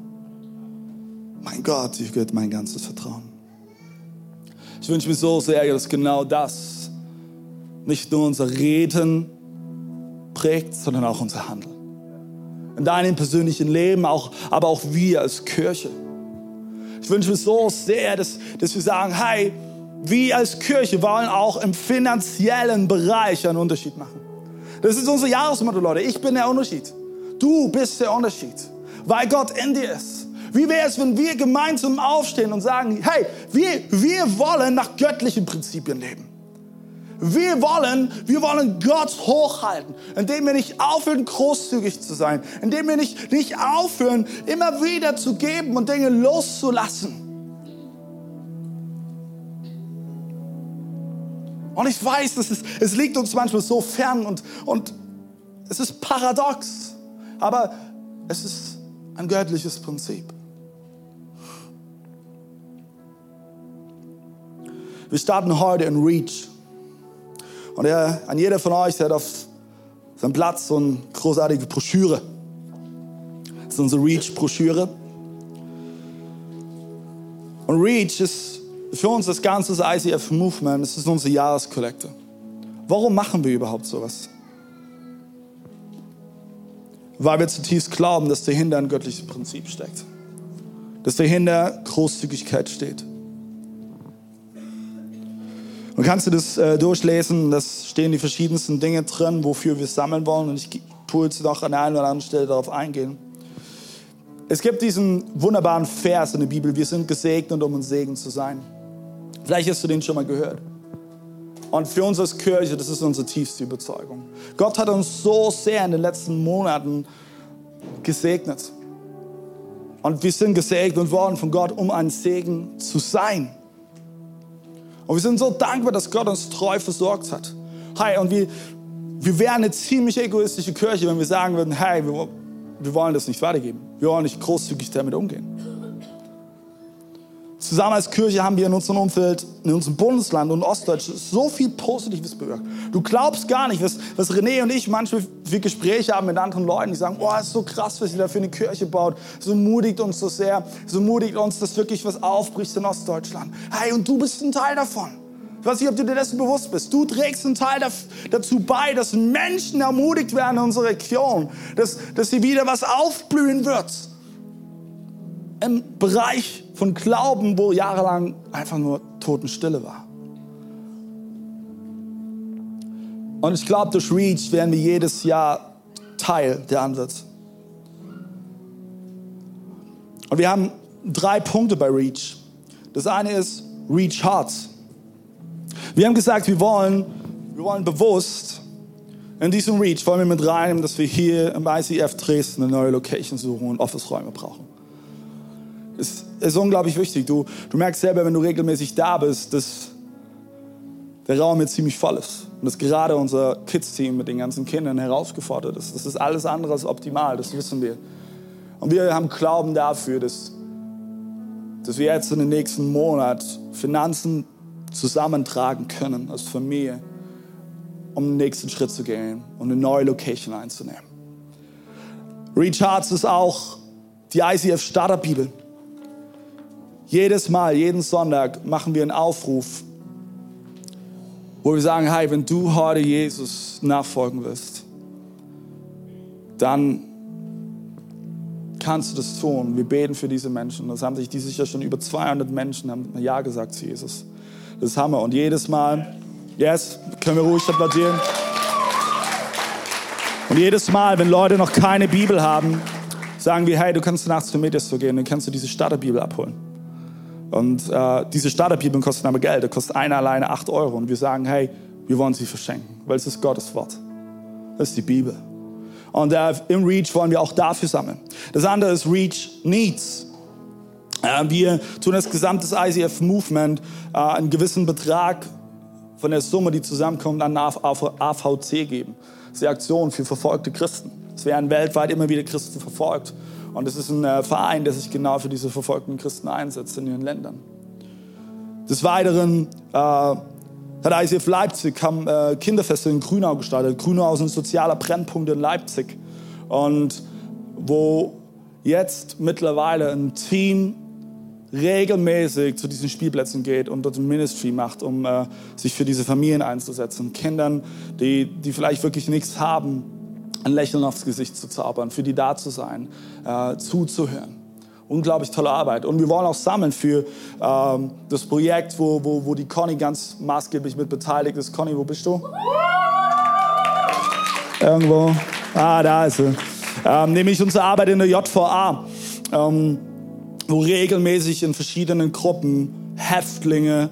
Mein Gott, dir gehört mein ganzes Vertrauen. Ich wünsche mir so sehr, dass genau das nicht nur unser Reden prägt, sondern auch unser Handeln. In deinem persönlichen Leben, auch, aber auch wir als Kirche. Ich wünsche mir so sehr, dass, dass wir sagen, hey, wir als Kirche wollen auch im finanziellen Bereich einen Unterschied machen. Das ist unser Jahresmotto, Leute. Ich bin der Unterschied. Du bist der Unterschied, weil Gott in dir ist. Wie wäre es, wenn wir gemeinsam aufstehen und sagen, hey, wir, wir wollen nach göttlichen Prinzipien leben. Wir wollen, wir wollen Gott hochhalten, indem wir nicht aufhören, großzügig zu sein, indem wir nicht, nicht aufhören, immer wieder zu geben und Dinge loszulassen. Und ich weiß, es, ist, es liegt uns manchmal so fern und, und es ist paradox, aber es ist ein göttliches Prinzip. Wir starten heute in Reach. Und er, an jeder von euch, der hat auf seinem Platz so eine großartige Broschüre. Das ist unsere Reach-Broschüre. Und Reach ist für uns das ganze ICF-Movement, es ist unsere Jahreskollekte. Warum machen wir überhaupt sowas? Weil wir zutiefst glauben, dass dahinter ein göttliches Prinzip steckt. Dass dahinter Großzügigkeit steht. Kannst du das äh, durchlesen, das stehen die verschiedensten Dinge drin, wofür wir sammeln wollen. Und ich tue jetzt noch an der einen oder anderen Stelle darauf eingehen. Es gibt diesen wunderbaren Vers in der Bibel, wir sind gesegnet, um ein Segen zu sein. Vielleicht hast du den schon mal gehört. Und für uns als Kirche, das ist unsere tiefste Überzeugung. Gott hat uns so sehr in den letzten Monaten gesegnet. Und wir sind gesegnet worden von Gott, um ein Segen zu sein. Und wir sind so dankbar, dass Gott uns treu versorgt hat. Hey, und wir, wir wären eine ziemlich egoistische Kirche, wenn wir sagen würden, hey, wir, wir wollen das nicht weitergeben. Wir wollen nicht großzügig damit umgehen. Zusammen als Kirche haben wir in unserem Umfeld, in unserem Bundesland und Ostdeutsch so viel Positives bewirkt. Du glaubst gar nicht, was, was René und ich manchmal für Gespräche haben mit anderen Leuten, die sagen, oh, es ist so krass, was ihr da für eine Kirche baut. So mutigt uns so sehr, so mutigt uns, dass wirklich was aufbricht in Ostdeutschland. Hey, und du bist ein Teil davon. Ich weiß nicht, ob du dir dessen bewusst bist. Du trägst einen Teil dazu bei, dass Menschen ermutigt werden in unserer Region, dass, dass sie wieder was aufblühen wird im Bereich von Glauben, wo jahrelang einfach nur Totenstille war. Und ich glaube, durch Reach werden wir jedes Jahr Teil der Antwort. Und wir haben drei Punkte bei Reach. Das eine ist Reach Hearts. Wir haben gesagt, wir wollen, wir wollen bewusst in diesem Reach wollen wir mit reinnehmen, dass wir hier im ICF Dresden eine neue Location suchen und Office-Räume brauchen ist, ist unglaublich wichtig. Du, du merkst selber, wenn du regelmäßig da bist, dass der Raum jetzt ziemlich voll ist. Und dass gerade unser Kids-Team mit den ganzen Kindern herausgefordert ist. Das ist alles andere als optimal, das wissen wir. Und wir haben Glauben dafür, dass, dass wir jetzt in den nächsten Monat Finanzen zusammentragen können als Familie, um den nächsten Schritt zu gehen und eine neue Location einzunehmen. Recharge ist auch die ICF Starter Bibel. Jedes Mal, jeden Sonntag machen wir einen Aufruf, wo wir sagen, hey, wenn du heute Jesus nachfolgen willst, dann kannst du das tun. Wir beten für diese Menschen. Das haben sich dieses Jahr schon über 200 Menschen haben Ja gesagt zu Jesus. Das ist Hammer. Und jedes Mal, yes, können wir ruhig applaudieren. Und jedes Mal, wenn Leute noch keine Bibel haben, sagen wir, hey, du kannst nachts zum Mittagessen gehen, dann kannst du diese Starterbibel abholen. Und äh, diese Starterbibeln kosten aber Geld. Da kostet eine alleine 8 Euro. Und wir sagen, hey, wir wollen sie verschenken, weil es ist Gottes Wort. Das ist die Bibel. Und äh, im Reach wollen wir auch dafür sammeln. Das andere ist Reach Needs. Äh, wir tun das gesamte ICF-Movement äh, einen gewissen Betrag von der Summe, die zusammenkommt, an AVC geben. Das ist die Aktion für verfolgte Christen. Es werden weltweit immer wieder Christen verfolgt. Und es ist ein äh, Verein, der sich genau für diese verfolgten Christen einsetzt in ihren Ländern. Des Weiteren äh, hat ICF Leipzig haben, äh, Kinderfeste in Grünau gestartet. Grünau ist ein sozialer Brennpunkt in Leipzig. Und wo jetzt mittlerweile ein Team regelmäßig zu diesen Spielplätzen geht und dort ein Ministry macht, um äh, sich für diese Familien einzusetzen. Kindern, die, die vielleicht wirklich nichts haben, ein Lächeln aufs Gesicht zu zaubern, für die da zu sein, äh, zuzuhören. Unglaublich tolle Arbeit. Und wir wollen auch sammeln für ähm, das Projekt, wo, wo, wo die Conny ganz maßgeblich mit beteiligt ist. Conny, wo bist du? Irgendwo. Ah, da ist sie. Ähm, nämlich unsere Arbeit in der JVA, ähm, wo regelmäßig in verschiedenen Gruppen Häftlinge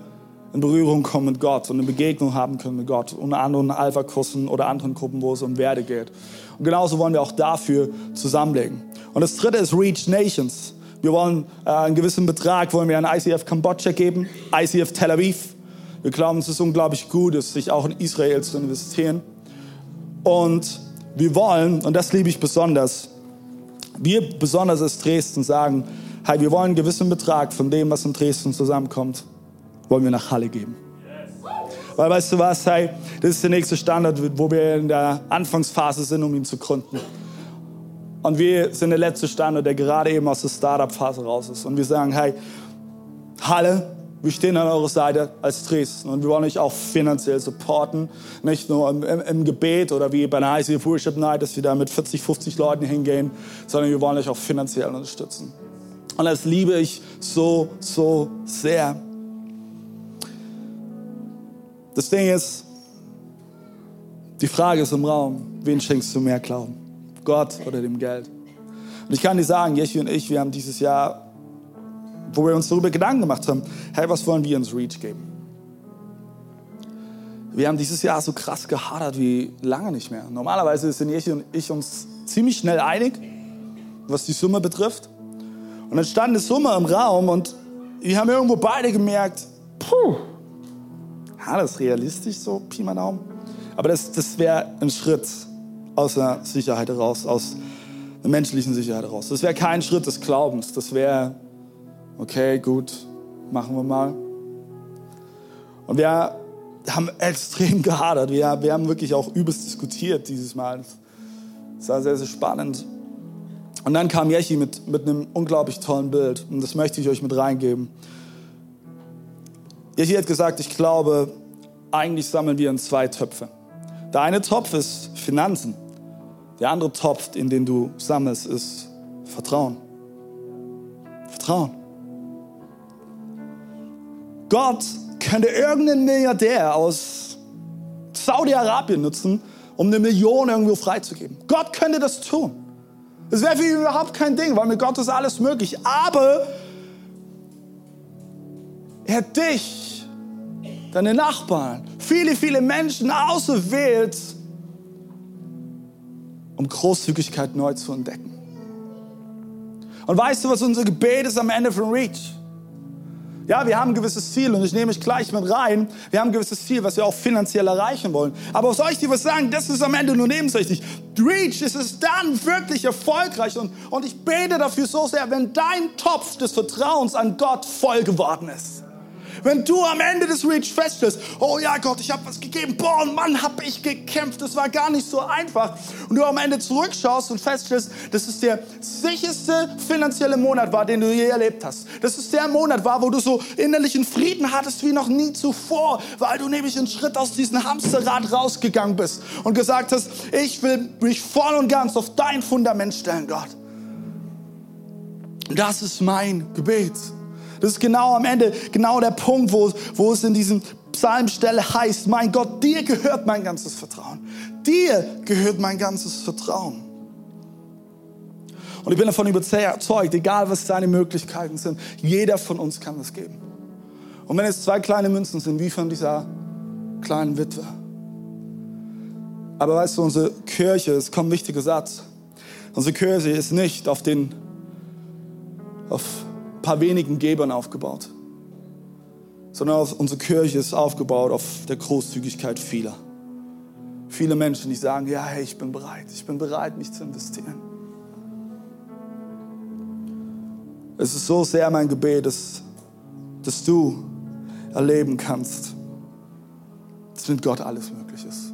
in Berührung kommen mit Gott und eine Begegnung haben können mit Gott. Unter anderem Alpha-Kursen oder anderen Gruppen, wo es um Werde geht. Und genauso wollen wir auch dafür zusammenlegen. Und das dritte ist Reach Nations. Wir wollen äh, einen gewissen Betrag wollen wir an ICF Kambodscha geben, ICF Tel Aviv. Wir glauben, es ist unglaublich gut, ist, sich auch in Israel zu investieren. Und wir wollen, und das liebe ich besonders, wir besonders als Dresden sagen, hey, wir wollen einen gewissen Betrag von dem, was in Dresden zusammenkommt, wollen wir nach Halle geben. Weil weißt du was, hey, das ist der nächste Standard, wo wir in der Anfangsphase sind, um ihn zu gründen. Und wir sind der letzte Standard, der gerade eben aus der Startup-Phase raus ist. Und wir sagen, hey, Halle, wir stehen an eurer Seite als Dresden und wir wollen euch auch finanziell supporten. Nicht nur im, im, im Gebet oder wie bei einer ICF Worship Night, dass wir da mit 40, 50 Leuten hingehen, sondern wir wollen euch auch finanziell unterstützen. Und das liebe ich so, so sehr. Das Ding ist, die Frage ist im Raum, wen schenkst du mehr Glauben? Gott oder dem Geld? Und ich kann dir sagen, Jechi und ich, wir haben dieses Jahr, wo wir uns darüber Gedanken gemacht haben, hey, was wollen wir ins Reach geben? Wir haben dieses Jahr so krass gehadert wie lange nicht mehr. Normalerweise sind Jechi und ich uns ziemlich schnell einig, was die Summe betrifft. Und dann stand eine Summe im Raum und wir haben irgendwo beide gemerkt, puh, ja, das ist realistisch so, Pi mal Daumen. Aber das, das wäre ein Schritt aus der Sicherheit heraus, aus der menschlichen Sicherheit heraus. Das wäre kein Schritt des Glaubens. Das wäre, okay, gut, machen wir mal. Und wir haben extrem gehadert. Wir, wir haben wirklich auch übelst diskutiert dieses Mal. Das war sehr, sehr spannend. Und dann kam Yechi mit, mit einem unglaublich tollen Bild. Und das möchte ich euch mit reingeben. Jechi hat gesagt, ich glaube, eigentlich sammeln wir in zwei Töpfe. Der eine Topf ist Finanzen. Der andere Topf, in den du sammelst, ist Vertrauen. Vertrauen. Gott könnte irgendeinen Milliardär aus Saudi-Arabien nutzen, um eine Million irgendwo freizugeben. Gott könnte das tun. Das wäre für ihn überhaupt kein Ding, weil mit Gott ist alles möglich. Aber er hat dich, deine Nachbarn, viele, viele Menschen auserwählt, um Großzügigkeit neu zu entdecken. Und weißt du, was unser Gebet ist am Ende von Reach? Ja, wir haben ein gewisses Ziel und ich nehme mich gleich mit rein. Wir haben ein gewisses Ziel, was wir auch finanziell erreichen wollen. Aber soll ich dir was sagen? Das ist am Ende nur nebensächlich. Reach ist es dann wirklich erfolgreich und, und ich bete dafür so sehr, wenn dein Topf des Vertrauens an Gott voll geworden ist. Wenn du am Ende des Reach feststellst, oh ja Gott, ich habe was gegeben, boah, Mann, habe ich gekämpft, das war gar nicht so einfach. Und du am Ende zurückschaust und feststellst, dass es der sicherste finanzielle Monat war, den du je erlebt hast. Dass es der Monat war, wo du so innerlichen Frieden hattest wie noch nie zuvor, weil du nämlich einen Schritt aus diesem Hamsterrad rausgegangen bist und gesagt hast, ich will mich voll und ganz auf dein Fundament stellen, Gott. Das ist mein Gebet. Das ist genau am Ende, genau der Punkt, wo, wo es in diesem Psalmstelle heißt, mein Gott, dir gehört mein ganzes Vertrauen. Dir gehört mein ganzes Vertrauen. Und ich bin davon überzeugt, egal was deine Möglichkeiten sind, jeder von uns kann das geben. Und wenn es zwei kleine Münzen sind, wie von dieser kleinen Witwe. Aber weißt du, unsere Kirche, es kommt ein wichtiger Satz. Unsere Kirche ist nicht auf den, auf paar wenigen Gebern aufgebaut, sondern unsere Kirche ist aufgebaut auf der Großzügigkeit vieler. Viele Menschen, die sagen, ja, hey, ich bin bereit, ich bin bereit, mich zu investieren. Es ist so sehr mein Gebet, dass, dass du erleben kannst, dass mit Gott alles möglich ist.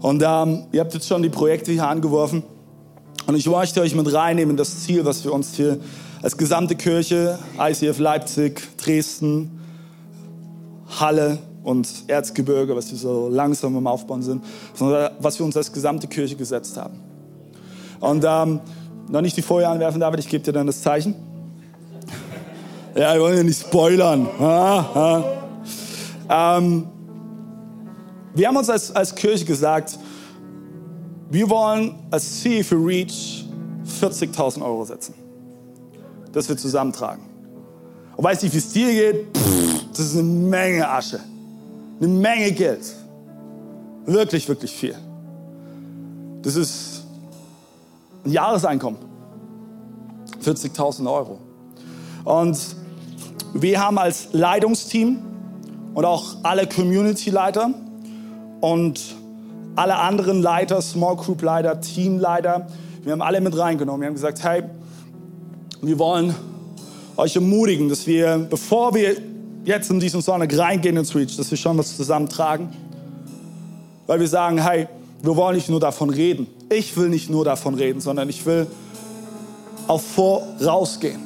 Und ähm, ihr habt jetzt schon die Projekte hier angeworfen. Und ich möchte euch mit reinnehmen, das Ziel, was wir uns hier als gesamte Kirche, ICF Leipzig, Dresden, Halle und Erzgebirge, was wir so langsam im Aufbauen sind, sondern was wir uns als gesamte Kirche gesetzt haben. Und ähm, noch nicht die Folie anwerfen, David, ich gebe dir dann das Zeichen. Ja, wir wollen ja nicht spoilern. Ah, ah. Ähm, wir haben uns als, als Kirche gesagt, wir wollen als Ziel für Reach 40.000 Euro setzen das wir zusammentragen. Und weißt du, wie es dir geht? Pff, das ist eine Menge Asche. Eine Menge Geld. Wirklich, wirklich viel. Das ist ein Jahreseinkommen. 40.000 Euro. Und wir haben als Leitungsteam und auch alle Community-Leiter und alle anderen Leiter, Small Group Leiter, Teamleiter. Wir haben alle mit reingenommen. Wir haben gesagt, hey, wir wollen euch ermutigen, dass wir, bevor wir jetzt in diesen Sonntag reingehen ins Reach, dass wir schon was zusammentragen. Weil wir sagen, hey, wir wollen nicht nur davon reden. Ich will nicht nur davon reden, sondern ich will auch vorausgehen.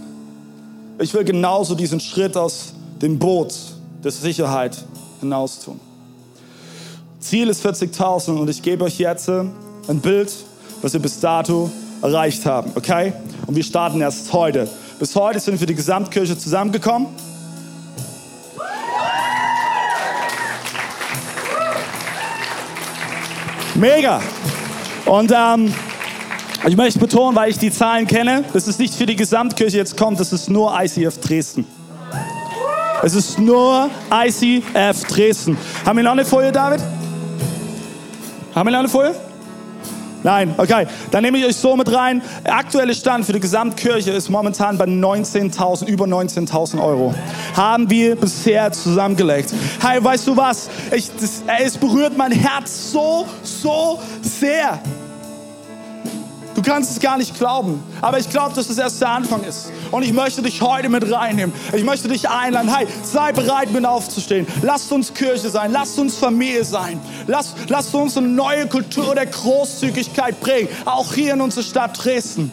Ich will genauso diesen Schritt aus dem Boot der Sicherheit hinaus tun. Ziel ist 40.000 und ich gebe euch jetzt ein Bild, was wir bis dato erreicht haben, okay? Und wir starten erst heute. Bis heute sind wir die Gesamtkirche zusammengekommen. Mega! Und ähm, ich möchte betonen, weil ich die Zahlen kenne, das ist nicht für die Gesamtkirche jetzt kommt, das ist nur ICF Dresden. Es ist nur ICF Dresden. Haben wir noch eine Folie, David? Haben wir noch eine Folie? Nein, okay. Dann nehme ich euch so mit rein. Der aktuelle Stand für die Gesamtkirche ist momentan bei 19.000, über 19.000 Euro. Haben wir bisher zusammengelegt. Hey, weißt du was? Ich, das, es berührt mein Herz so, so sehr. Du kannst es gar nicht glauben. Aber ich glaube, dass es erst der Anfang ist. Und ich möchte dich heute mit reinnehmen. Ich möchte dich einladen. Hey, sei bereit, mit aufzustehen. Lasst uns Kirche sein. Lasst uns Familie sein. Lasst, lasst uns eine neue Kultur der Großzügigkeit prägen. Auch hier in unserer Stadt Dresden.